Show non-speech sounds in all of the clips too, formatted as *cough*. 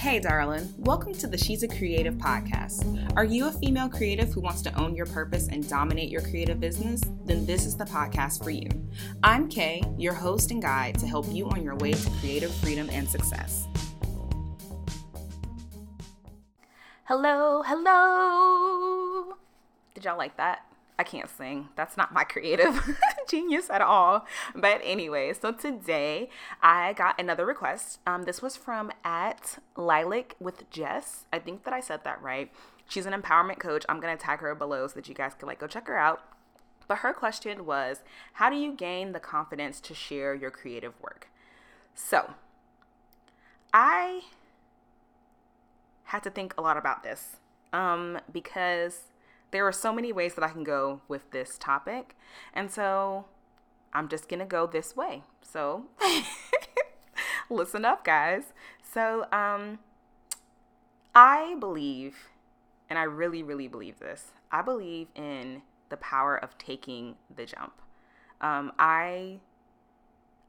Hey, darling. Welcome to the She's a Creative podcast. Are you a female creative who wants to own your purpose and dominate your creative business? Then this is the podcast for you. I'm Kay, your host and guide to help you on your way to creative freedom and success. Hello, hello. Did y'all like that? I can't sing. That's not my creative *laughs* genius at all. But anyway, so today I got another request. Um, this was from at Lilac with Jess. I think that I said that right. She's an empowerment coach. I'm gonna tag her below so that you guys can like go check her out. But her question was, how do you gain the confidence to share your creative work? So I had to think a lot about this um, because there are so many ways that I can go with this topic. And so I'm just going to go this way. So *laughs* listen up, guys. So, um, I believe, and I really, really believe this, I believe in the power of taking the jump. Um, I,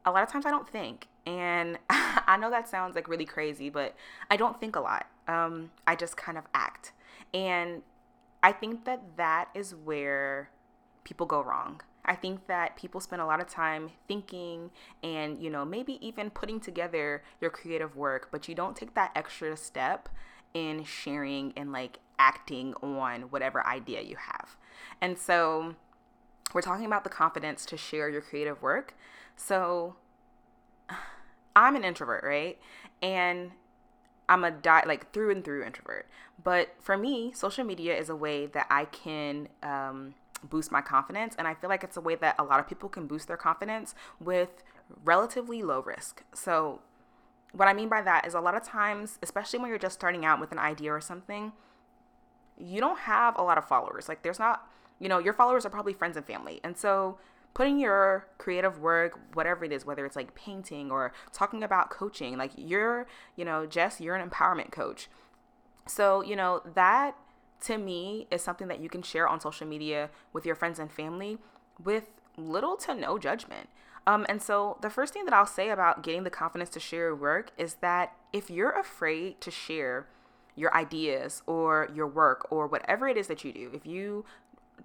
a lot of times I don't think. And *laughs* I know that sounds like really crazy, but I don't think a lot. Um, I just kind of act. And I think that that is where people go wrong. I think that people spend a lot of time thinking and, you know, maybe even putting together your creative work, but you don't take that extra step in sharing and like acting on whatever idea you have. And so we're talking about the confidence to share your creative work. So *sighs* I'm an introvert, right? And I'm a di- like through and through introvert. But for me, social media is a way that I can um, boost my confidence, and I feel like it's a way that a lot of people can boost their confidence with relatively low risk. So, what I mean by that is a lot of times, especially when you're just starting out with an idea or something, you don't have a lot of followers. Like, there's not, you know, your followers are probably friends and family, and so putting your creative work, whatever it is, whether it's like painting or talking about coaching, like you're, you know, Jess, you're an empowerment coach. So, you know, that to me is something that you can share on social media with your friends and family with little to no judgment. Um, and so, the first thing that I'll say about getting the confidence to share your work is that if you're afraid to share your ideas or your work or whatever it is that you do, if you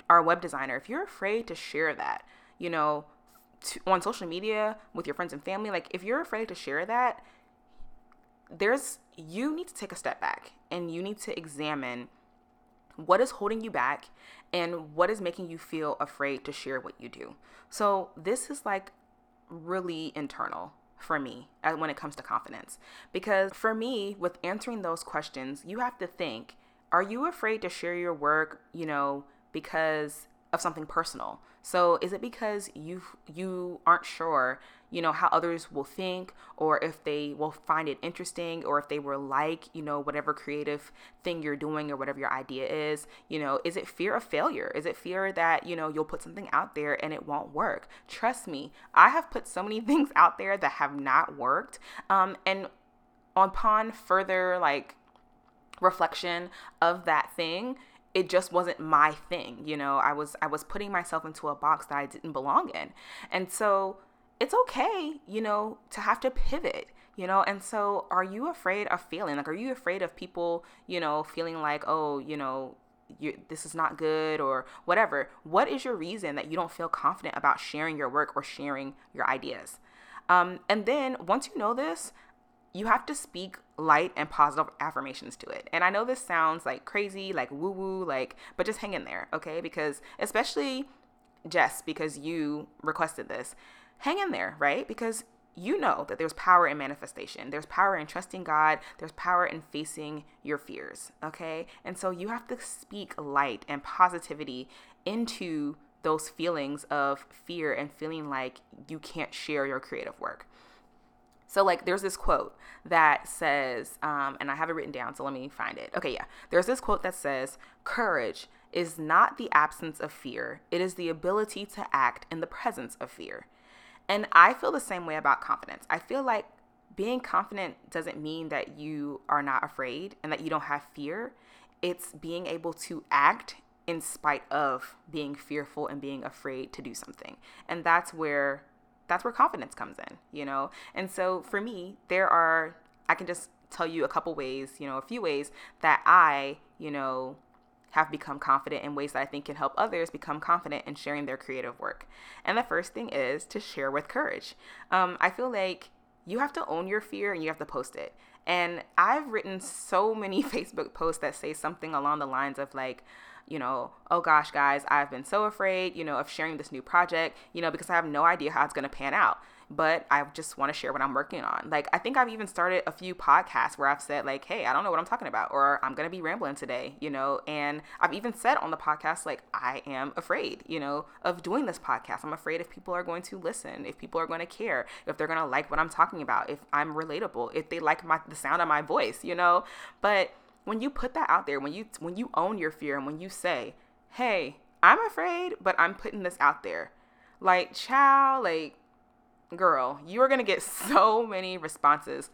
are a web designer, if you're afraid to share that, you know, to, on social media with your friends and family, like if you're afraid to share that, there's you need to take a step back and you need to examine what is holding you back and what is making you feel afraid to share what you do. So, this is like really internal for me when it comes to confidence. Because for me, with answering those questions, you have to think are you afraid to share your work, you know, because of something personal. So is it because you you aren't sure, you know, how others will think or if they will find it interesting or if they will like, you know, whatever creative thing you're doing or whatever your idea is, you know, is it fear of failure? Is it fear that, you know, you'll put something out there and it won't work? Trust me, I have put so many *laughs* things out there that have not worked. Um and upon further like reflection of that thing, it just wasn't my thing you know? I was i was putting myself into a box that i didn't belong in. And so it's okay you know to have to pivot you know? And so are you afraid of failing? Like are you afraid of people you know feeling like oh you know you, this is not good or whatever? What is your reason that you don't feel confident about sharing your work or sharing your ideas? Um, and then once you know this you have to speak light and positive affirmations to it. And I know this sounds like crazy, like woo woo, like, but just hang in there, okay? Because especially Jess, because you requested this, hang in there, right? Because you know that there's power in manifestation. There's power in trusting God. There's power in facing your fears, okay? And so you have to speak light and positivity into those feelings of fear and feeling like you can't share your creative work. So, like, there's this quote that says, um, and I have it written down, so let me find it. Okay, yeah. There's this quote that says, Courage is not the absence of fear, it is the ability to act in the presence of fear. And I feel the same way about confidence. I feel like being confident doesn't mean that you are not afraid and that you don't have fear. It's being able to act in spite of being fearful and being afraid to do something. And that's where that's where confidence comes in, you know? And so for me, there are I can just tell you a couple ways, you know, a few ways that I, you know, have become confident in ways that I think can help others become confident in sharing their creative work. And the first thing is to share with courage. Um, I feel like you have to own your fear and you have to post it. And I've written so many *laughs* Facebook posts that say something along the lines of like, you know, oh gosh, guys, I've been so afraid, you know, of sharing this new project, you know, because I have no idea how it's going to pan out but I just want to share what I'm working on. Like, I think I've even started a few podcasts where I've said, like, hey, I don't know what I'm talking about, or I'm going to be rambling today, you know, and I've even said on the podcast, like, I am afraid, you know, of doing this podcast. I'm afraid if people are going to listen, if people are going to care, if they're going to like what I'm talking about, if I'm relatable, if they like my the sound of my voice, you know, but when you put that out there, when you when you own your fear and when you say, "Hey, I'm afraid, but I'm putting this out there." Like, child, like girl, you are going to get *laughs* so many responses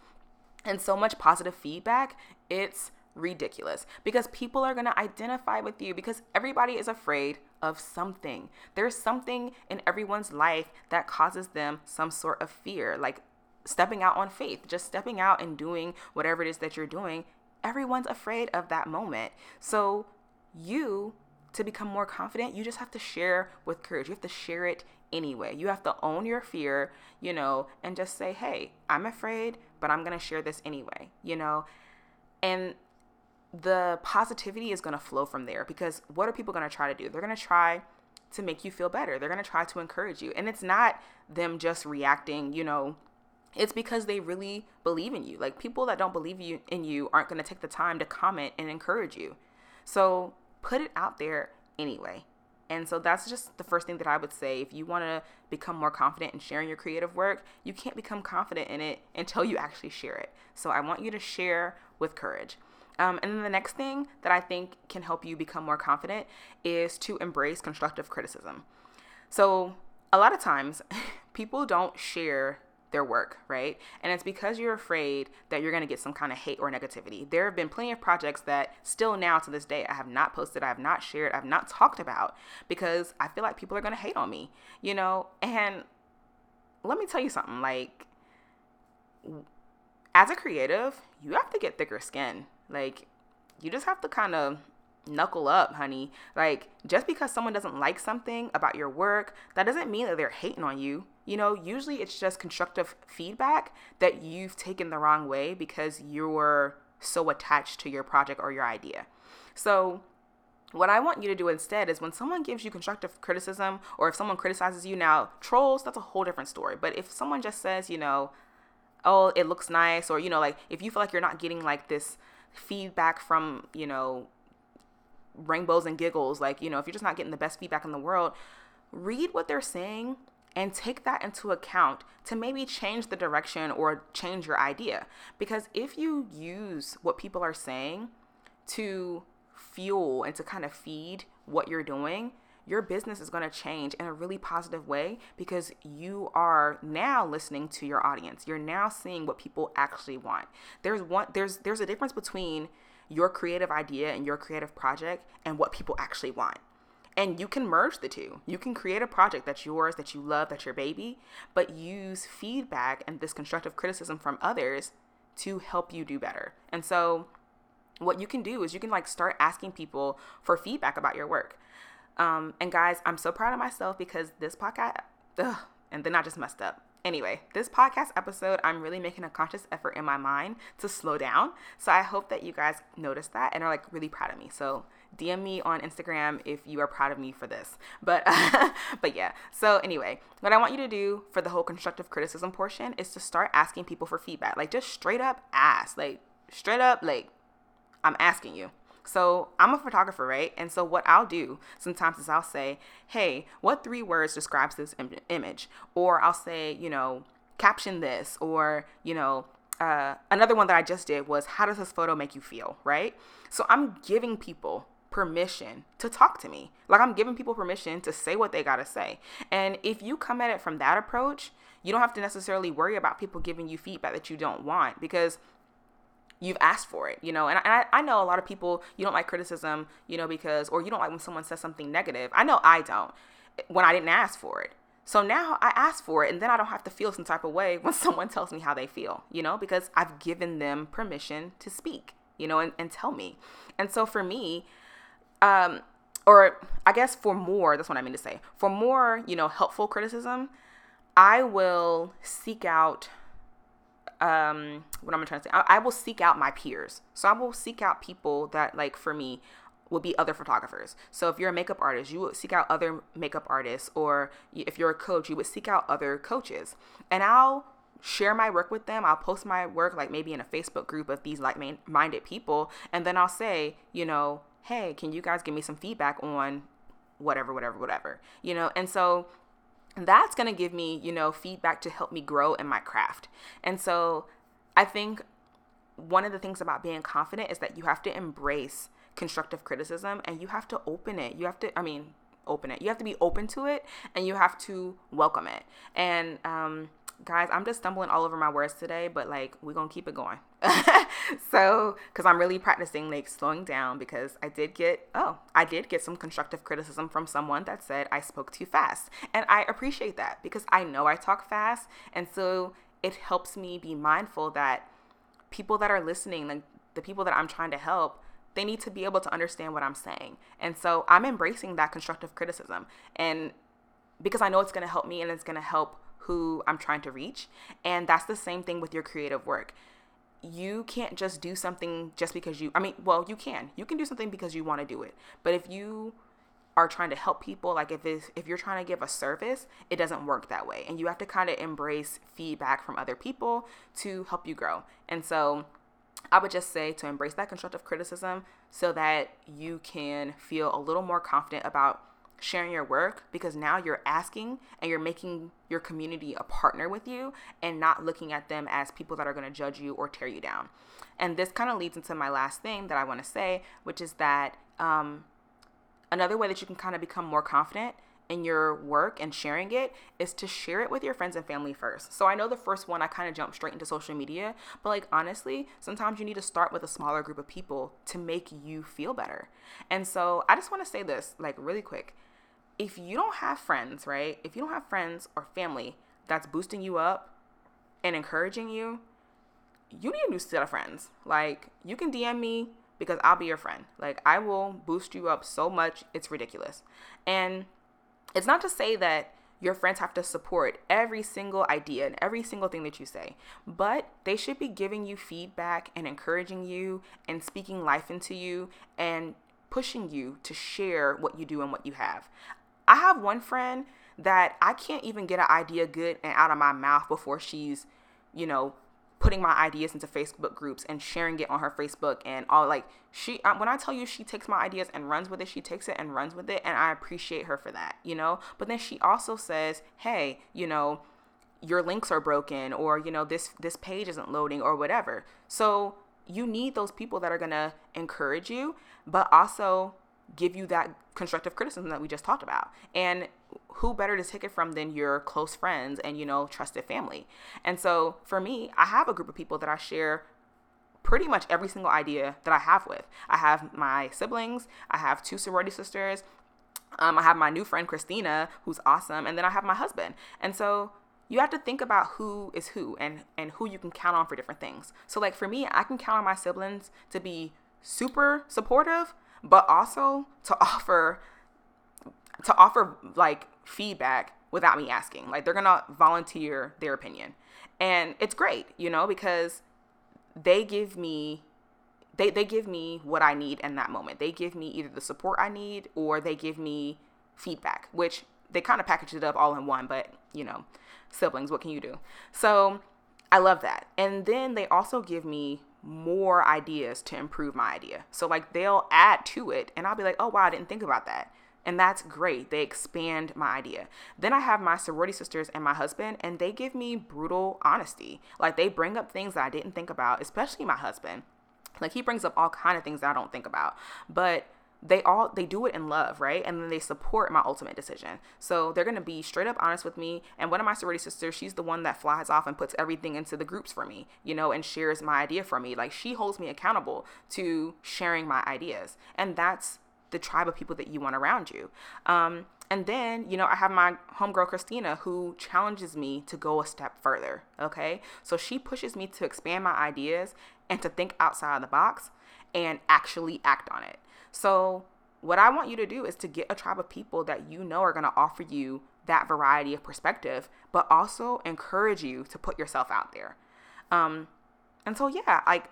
and so much positive feedback. It's ridiculous because people are going to identify with you because everybody is afraid of something. There's something in everyone's life that causes them some sort of fear, like stepping out on faith, just stepping out and doing whatever it is that you're doing. Everyone's afraid of that moment. So, you to become more confident, you just have to share with courage. You have to share it anyway. You have to own your fear, you know, and just say, hey, I'm afraid, but I'm going to share this anyway, you know? And the positivity is going to flow from there because what are people going to try to do? They're going to try to make you feel better. They're going to try to encourage you. And it's not them just reacting, you know, it's because they really believe in you. Like people that don't believe you in you aren't going to take the time to comment and encourage you. So put it out there anyway. And so that's just the first thing that I would say. If you want to become more confident in sharing your creative work, you can't become confident in it *laughs* until you actually share it. So I want you to share with courage. Um, and then the next thing that I think can help you become more confident is to embrace constructive criticism. So a lot of times, *laughs* people don't share their work, right? And it's because you're afraid that you're going to get some kind of hate or negativity. There have been plenty of projects that still now to this day I have not posted, I have not shared, I've not talked about because I feel like people are going to hate on me, you know? And let me tell you something like, as a creative, you have to get thicker skin. Like, you just have to kind of knuckle up, honey. Like, just because someone doesn't like something about your work, that doesn't mean that they're hating on you. You know, usually it's just constructive feedback that you've taken the wrong way because you're so attached to your project or your idea. So, what I want you to do instead is when someone gives you constructive criticism or if someone criticizes you now, trolls, that's a whole different story. But if someone just says, you know, oh, it looks nice, or, you know, like if you feel like you're not getting like this feedback from, you know, rainbows and giggles, like, you know, if you're just not getting the best feedback in the world, read what they're saying and take that into account to maybe change the direction or change your idea. Because if you use what people are saying to fuel and to kind of feed what you're doing, your business is going to change in a really positive way because you are now listening to your audience. You're now seeing what people actually want. There's one there's there's a difference between your creative idea and your creative project and what people actually want. And you can merge the two. You can create a project that's yours, that you love, that's your baby, but use feedback and this constructive criticism from others to help you do better. And so, what you can do is you can like start asking people for feedback about your work. Um, and guys, I'm so proud of myself because this podcast, ugh, and then I just messed up. Anyway, this podcast episode, I'm really making a conscious effort in my mind to slow down. So I hope that you guys notice that and are like really proud of me. So DM me on Instagram if you are proud of me for this. But *laughs* but yeah. So anyway, what I want you to do for the whole constructive criticism portion is to start asking people for feedback. Like just straight up ask. Like straight up like I'm asking you. So I'm a photographer, right? And so what I'll do sometimes is I'll say, "Hey, what three words describes this Im- image?" Or I'll say, you know, caption this or, you know, uh, another one that I just did was how does this photo make you feel, right? So I'm giving people permission to talk to me. Like I'm giving people permission to say what they got to say. And if you come at it from that approach, you don't have to necessarily worry about people giving you feedback that you don't want because you've asked for it, you know. And I, I know a lot of people, you don't like criticism, you know, because, or you don't like when someone says something negative. I know I don't when I didn't ask for it. So now I ask for it and then I don't have to feel some type of way when *laughs* someone tells me how they feel, you know, because I've given them permission to speak, you know, and, and tell me. And so for me, um, or I guess for more, that's what I mean to say, for more, you know, helpful criticism, I will seek out um what I'm trying to say. I, I, will seek out my peers. So I will seek out people that like for me would be other photographers. So if you're a makeup artist, you would seek out other makeup artists, or if you're a coach, you would seek out other coaches. And I'll share my work with them. I'll post my work like maybe in a Facebook group of these like minded people, and then I'll say, you know, hey, can you guys give me some feedback on whatever, whatever, whatever, you know? And so that's going to give me, you know, feedback to help me grow in my craft. And so I think one of the things about being confident is that you have to embrace constructive criticism and you have to open it. You have to, I mean, open it. You have to be open to it and you have to welcome it. And, um, guys, I'm just stumbling all over my words today, but like we're gonna keep it going. *laughs* so, because I'm really practicing like slowing down because I did get oh I did get some constructive criticism from someone that said I spoke too fast, and I appreciate that because I know I talk fast, and so it helps me be mindful that people that are listening, like the people that I'm trying to help, they need to be able to understand what I'm saying. And so I'm embracing that constructive criticism. And because I know it's going to help me and it's going to help who I'm trying to reach. And that's the same thing with your creative work. You can't just do something just because you, I mean, well, you can. You can do something because you want to do it. But if you are trying to help people, like if it's, if you're trying to give a service, it doesn't work that way. And you have to kind of embrace feedback from other people to help you grow. And so I would just say to embrace that constructive criticism so that you can feel a little more confident about sharing your work because now you're asking and you're making your community a partner with you and not looking at them as people that are going to judge you or tear you down. And this kind of leads into my last thing that I want to say, which is that um, another way that you can kind of become more confident in your work and sharing it is to share it with your friends and family first. So I know the first one I kind of jumped straight into social media, but like honestly, sometimes you need to start with a smaller group of people to make you feel better. And so I just want to say this like really quick if you don't have friends, right? If you don't have friends or family that's boosting you up and encouraging you, you need a new set of friends. Like, you can DM me because I'll be your friend. Like, I will boost you up so much, it's ridiculous. And it's not to say that your friends have to support every single idea and every single thing that you say, but they should be giving you feedback and encouraging you and speaking life into you and pushing you to share what you do and what you have. I have one friend that I can't even get an idea good and out of my mouth before she's, you know, putting my ideas into Facebook groups and sharing it on her Facebook and all like she uh, when I tell you she takes my ideas and runs with it, she takes it and runs with it and I appreciate her for that, you know? But then she also says, "Hey, you know, your links are broken or you know this this page isn't loading or whatever." So, you need those people that are going to encourage you, but also give you that constructive criticism that we just talked about. And who better to take it from than your close friends and, you know, trusted family. And so for me, I have a group of people that I share pretty much every single idea that I have with. I have my siblings, I have two sorority sisters, um, I have my new friend Christina, who's awesome, and then I have my husband. And so you have to think about who is who and and who you can count on for different things. So like for me, I can count on my siblings to be super supportive, but also to offer to offer like feedback without me asking. Like they're gonna volunteer their opinion. And it's great, you know, because they give me they, they give me what I need in that moment. They give me either the support I need or they give me feedback, which they kind of package it up all in one, but you know, siblings, what can you do? So I love that. And then they also give me more ideas to improve my idea. So like they'll add to it and I'll be like, "Oh wow, I didn't think about that." And that's great. They expand my idea. Then I have my sorority sisters and my husband, and they give me brutal honesty. Like they bring up things that I didn't think about, especially my husband. Like he brings up all kind of things that I don't think about. But they all they do it in love right and then they support my ultimate decision so they're going to be straight up honest with me and one of my sorority sisters she's the one that flies off and puts everything into the groups for me you know and shares my idea for me like she holds me accountable to sharing my ideas and that's the tribe of people that you want around you. Um, and then, you know, I have my homegirl Christina who challenges me to go a step further. Okay. So she pushes me to expand my ideas and to think outside of the box and actually act on it. So, what I want you to do is to get a tribe of people that you know are going to offer you that variety of perspective, but also encourage you to put yourself out there. Um, and so, yeah, like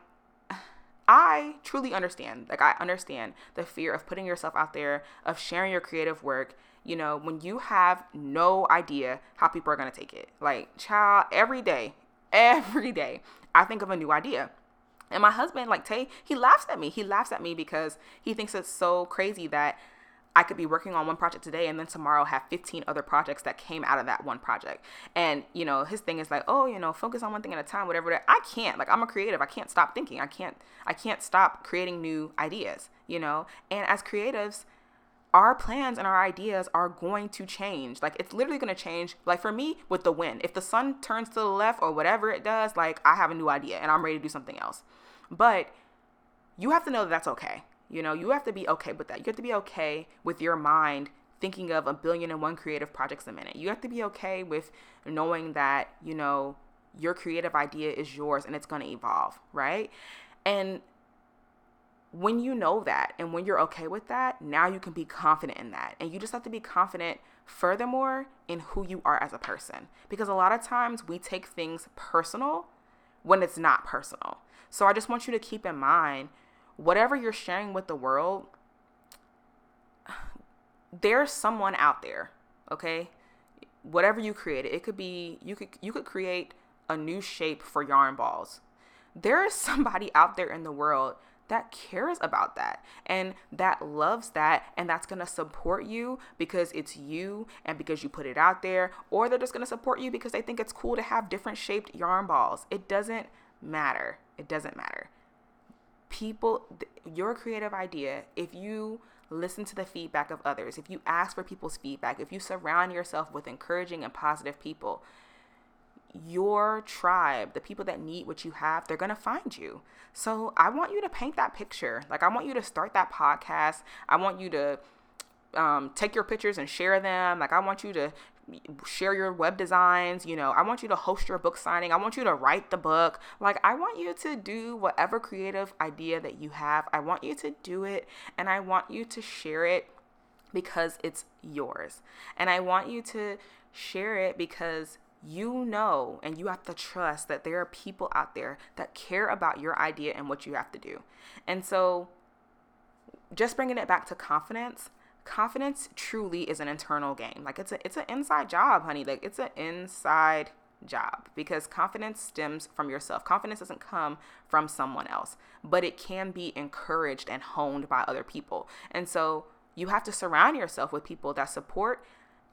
I truly understand. Like, I understand the fear of putting yourself out there, of sharing your creative work. You know, when you have no idea how people are going to take it. Like, child, every day, *laughs* every day, I think of a new idea. And my husband, like Tay, he laughs at me. He laughs at me because he thinks it's so crazy that I could be working on one project today and then tomorrow have 15 other projects that came out of that one project. And, you know, his thing is like, oh, you know, focus on one thing at a time, whatever. I can't. Like, I'm a creative. I can't stop thinking. I can't, I can't stop creating new ideas, you know? And as creatives, our plans and our ideas are going to change. Like it's literally going to change. Like for me with the wind, if the sun turns to the left or whatever it does, like I have a new idea and I'm ready to do something else. But you have to know that that's okay. You know, you have to be okay with that. You have to be okay with your mind thinking of a billion and one creative projects a minute. You have to be okay with knowing that, you know, your creative idea is yours and it's going to evolve, right? And when you know that and when you're okay with that, now you can be confident in that. And you just have to be confident, furthermore, in who you are as a person. Because a lot of times we take things personal when it's not personal. So I just want you to keep in mind whatever you're sharing with the world, there's someone out there, okay? Whatever you create, it could be you could you could create a new shape for yarn balls. There is *laughs* somebody out there in the world that cares about that and that loves that and that's going to support you because it's you and because you put it out there or they're just going to support you because they think it's cool to have different shaped yarn balls. It doesn't matter. It doesn't matter. People, your creative idea, if you listen to the feedback of others, if you ask for people's feedback, if you surround yourself with encouraging and positive people, your tribe, the people that need what you have, they're going to find you. So I want you to paint that picture. Like, I want you to start that podcast. I want you to um, take your pictures and share them. Like, I want you to share your web designs. You know, I want you to host your book signing. I want you to write the book. Like, I want you to do whatever creative idea that you have. I want you to do it and I want you to share it because it's yours. And I want you to share it because you know and you have to trust that there are people out there that care about your idea and what you have to do. And so, just bringing it back to confidence, confidence truly is an internal game. Like it's a it's an inside job, honey. Like it's an inside job because confidence stems from yourself. Confidence doesn't come from someone else, but it can be encouraged and honed by other people. And so you have to surround yourself with people that support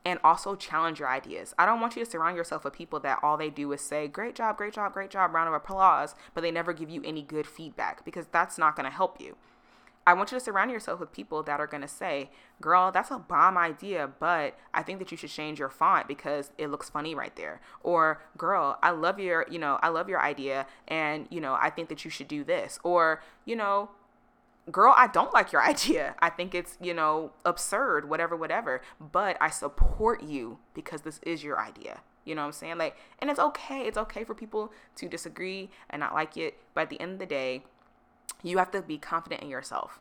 and also challenge your ideas. I don't want you to surround yourself with people that all they do is say, Great job, great job, great job, round of applause, but they never give you any good feedback because that's not going to help you. I want you to surround yourself with people that are going to say, girl, that's a bomb idea, but I think that you should change your font because it looks funny right there. Or, girl, I love your, you know, I love your idea and, you know, I think that you should do this. Or, you know, girl, I don't like your *laughs* idea. I think it's, you know, absurd, whatever, whatever. But I support you because this is your idea. You know what I'm saying? Like, and it's okay. It's okay for people to disagree and not like it. But at the end of the day, you have to be confident in yourself.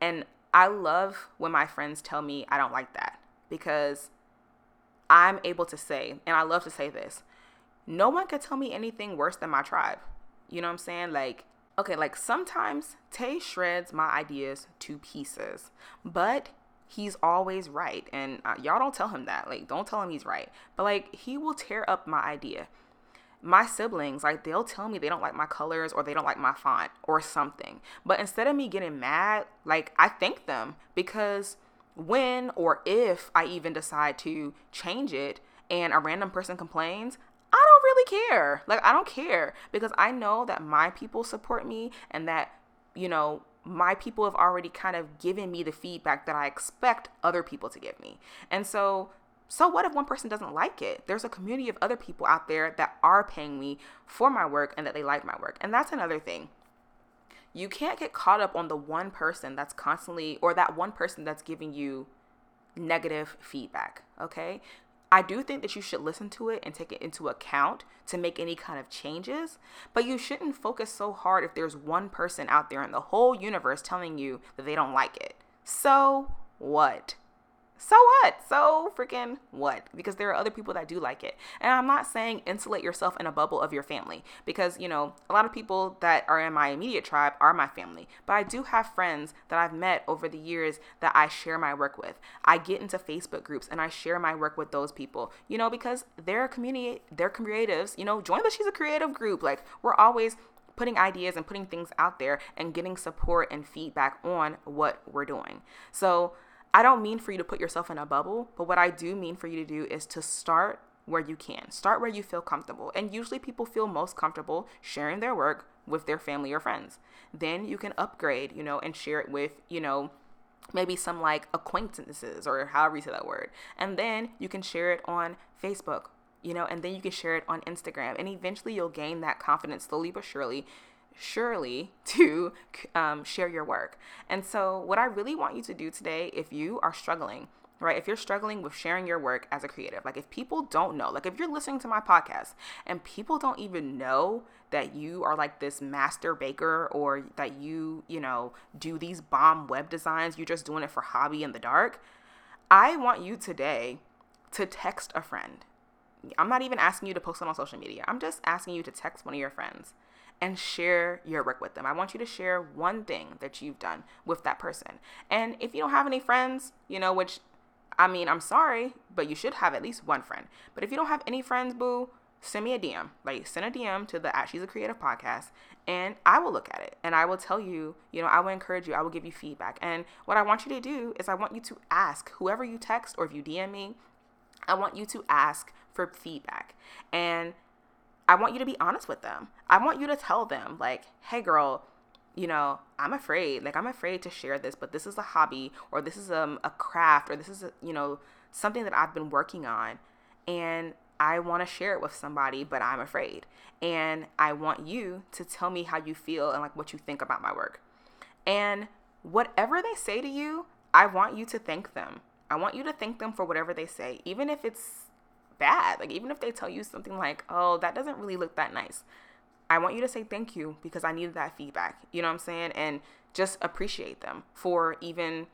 And I love when my friends tell me I don't like that because I'm able to say, and I love to say this no one could tell me anything worse than my tribe. You know what I'm saying? Like, okay, like sometimes Tay shreds my ideas to pieces, but he's always right. And uh, y'all don't tell him that. Like, don't tell him he's right. But like, he will tear up my idea. My siblings, like, they'll tell me they don't like my colors or they don't like my font or something. But instead of me getting mad, like, I thank them because when or if I even decide to change it and a random person complains, really care. Like, I don't care because I know that my people support me and that, you know, my people have already kind of given me the feedback that I expect other people to give me. And so, so what if one person doesn't like it? There's a community of other people out there that are paying me for my work and that they like my work. And that's another thing. you can't get caught up on the one person that's constantly or that one person that's giving you negative feedback, okay? I do think that you should listen to it and take it into account to make any kind of changes, but you shouldn't focus so hard if there's one person out there in the whole universe telling you that they don't like it. So what? So what? So freaking what? Because there are other people that do like it. And I'm not saying insulate yourself in a bubble of your family because, you know, a lot of people that are in my immediate tribe are my family. But I do have friends that I've met over the years that I share my work with. I get into Facebook groups and I share my work with those people, you know, because they're community, they're creatives, you know, join the She's a Creative group. Like, we're always putting ideas and putting things out there and getting support and feedback on what we're doing. So, I don't mean for you to put yourself in a bubble, but what I do mean for you to do is to start where you can. Start where you feel comfortable. And usually people feel most comfortable sharing their work with their family or friends. Then you can upgrade, you know, and share it with, you know, maybe some like acquaintances or however you say that word. And then you can share it on Facebook, you know, and then you can share it on Instagram. And eventually you'll gain that confidence slowly but surely surely *laughs* to um, share your work. And so, what I really want you to do today, if you are struggling, right? If you're struggling with sharing your work as a creative, like if people don't know, like if you're listening to my podcast and people don't even know that you are like this master baker or that you, you know, do these bomb web designs, you're just doing it for hobby in the dark, I want you today to text a friend. I'm not even asking you to post it on social media. I'm just asking you to text one of your friends and share your work with them. I want you to share one thing that you've done with that person. And if you don't have any friends, you know, which I mean, I'm sorry, but you should have at least one friend. But if you don't have any friends, boo, send me a DM. Like send a DM to the She's a Creative podcast and I will look at it and I will tell you, you know, I will encourage you, I will give you feedback. And what I want you to do is I want you to ask whoever you text or if you DM me, I want you to ask for feedback. And I want you to be honest with them. I want you to tell them, like, hey, girl, you know, I'm afraid. Like, I'm afraid to share this, but this is a hobby, or this is um, a craft, or this is, a, you know, something that I've been working on. And I want to share it with somebody, but I'm afraid. And I want you to tell me how you feel and like what you think about my work. And whatever they say to you, I want you to thank them. I want you to thank them for whatever they say, even if it's bad. Like even if they tell you something like, "Oh, that doesn't really look that nice." I want you to say thank you because I needed that feedback. You know what I'm saying? And just appreciate them for even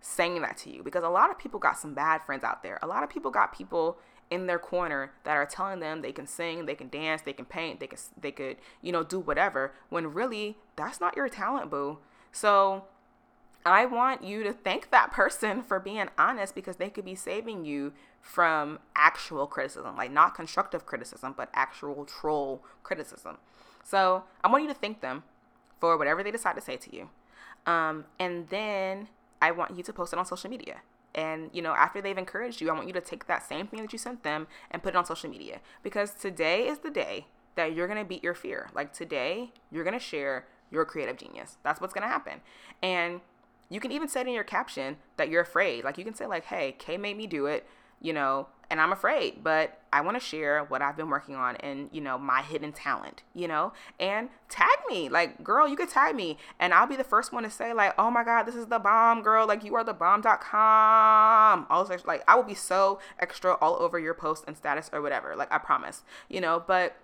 saying that to you because a lot of people got some bad friends out there. A lot of people got people in their corner that are telling them they can sing, they can dance, they can paint, they can they could, you know, do whatever when really that's not your talent, boo. So I want you to thank that person for being honest because they could be saving you from actual criticism, like not constructive criticism, but actual troll criticism. So I want you to thank them for whatever they decide to say to you. Um, and then I want you to post it on social media. And, you know, after they've encouraged you, I want you to take that same thing that you sent them and put it on social media because today is the day that you're to beat your fear. Like today, you're to share your creative genius. That's what's to happen. And you can even say it in your caption that you're afraid. Like you can say like, "Hey, Kay made me do it," you know, and I'm afraid, but I want to share what I've been working on and, you know, my hidden talent, you know, and tag me. Like, girl, you could tag me and I'll be the first one to say, like, oh my God, this is the bomb, girl. Like, you are the bomb.com. Also, like, I will be so extra all over your post and status or whatever. Like, I promise, you know, but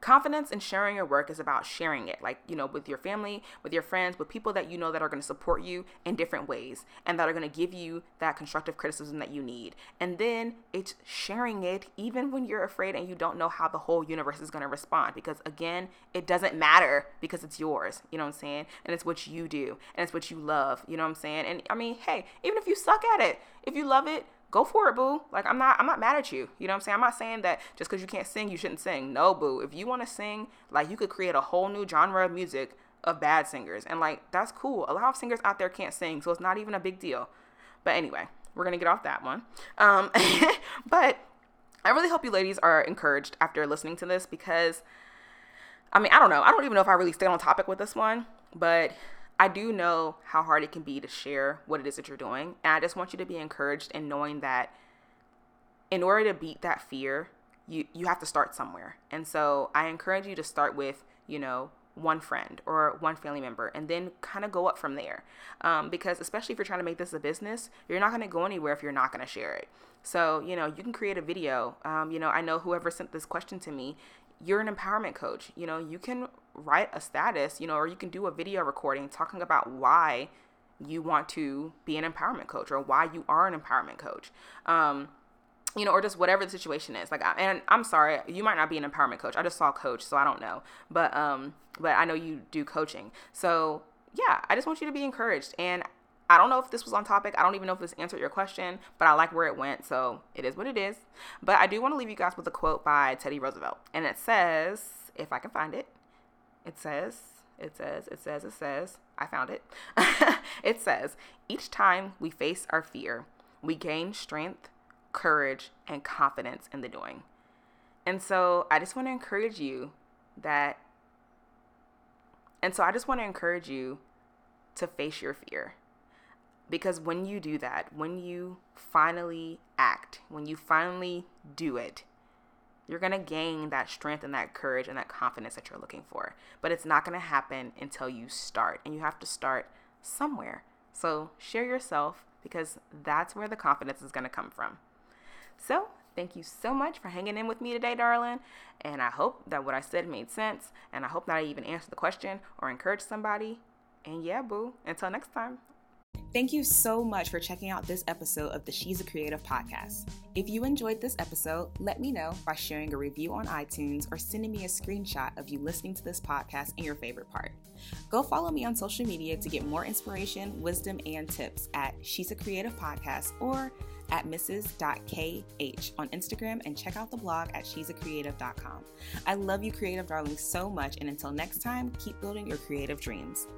confidence in sharing your work is about sharing it like you know with your family with your friends with people that you know that are going to support you in different ways and that are going to give you that constructive criticism that you need. And then it's sharing it even when you're afraid and you don't know how the whole universe is going to respond because again it doesn't matter because it's yours you know what i'm saying? And it's what you do and it's what you love you know what i'm saying? And i mean hey even if you suck at it if you love it go for it, boo. Like I'm not I'm not mad at you. You know what I'm saying? I'm not saying that just because you can't sing, you shouldn't sing. No, boo. If you want to sing, like you could create a whole new genre of music of bad singers. And like that's cool. A lot of singers out there can't sing, so it's not even a big deal. But anyway, we're gonna get off that one. Um *laughs* but I really hope you ladies are encouraged after listening to this because I mean, I don't know. I don't even know if I really stay on topic with this one, but I do know how hard it can be to share what it is that you're doing. And I just want you to be encouraged in knowing that in order to beat that fear, you, you have to start somewhere. And so I encourage you to start with, you know, one friend or one family member and then kind of go up from there. Um, because especially if you're trying to make this a business, you're not going to go anywhere if you're not going to share it. So, you know, you can create a video. Um, you know, I know whoever sent this question to me, you're an empowerment coach. You know, you can write a status, you know, or you can do a video recording talking about why you want to be an empowerment coach or why you are an empowerment coach. Um, you know, or just whatever the situation is. Like, and I'm sorry, you might not be an empowerment coach. I just saw coach, so I don't know. But um, but I know you do coaching. So yeah, I just want you to be encouraged. And I don't know if this was on topic. I don't even know if this answered your question, but I like where it went, so it is what it is. But I do want to leave you guys with a quote by Teddy Roosevelt, and it says, if I can find it, it says, it says, it says, it says, I found it. *laughs* it says, each time we face our fear, we gain strength courage, and confidence in the doing. And so I just want to encourage you that, and so I just want to encourage you to face your fear. Because when you do that, when you finally act, when you finally do it, you're going to gain that strength and that courage and that confidence that you're looking for. But it's not going to happen until you start, and you have to start somewhere. So share yourself because that's where the confidence is going to come from. So, thank you so much for hanging in with me today, darling. And I hope that what I said made sense. And I hope that I even answered the question or encouraged somebody. And yeah, boo, until next time. Thank you so much for checking out this episode of the She's a Creative podcast. If you enjoyed this episode, let me know by sharing a review on iTunes or sending me a screenshot of you listening to this podcast and your favorite part. Go follow me on social media to get more inspiration, wisdom, and tips at She's a Creative Podcast or at mrs.kh on Instagram and check out the blog at she'sacreative.com. I love you, creative darlings, so much, and until next time, keep building your creative dreams.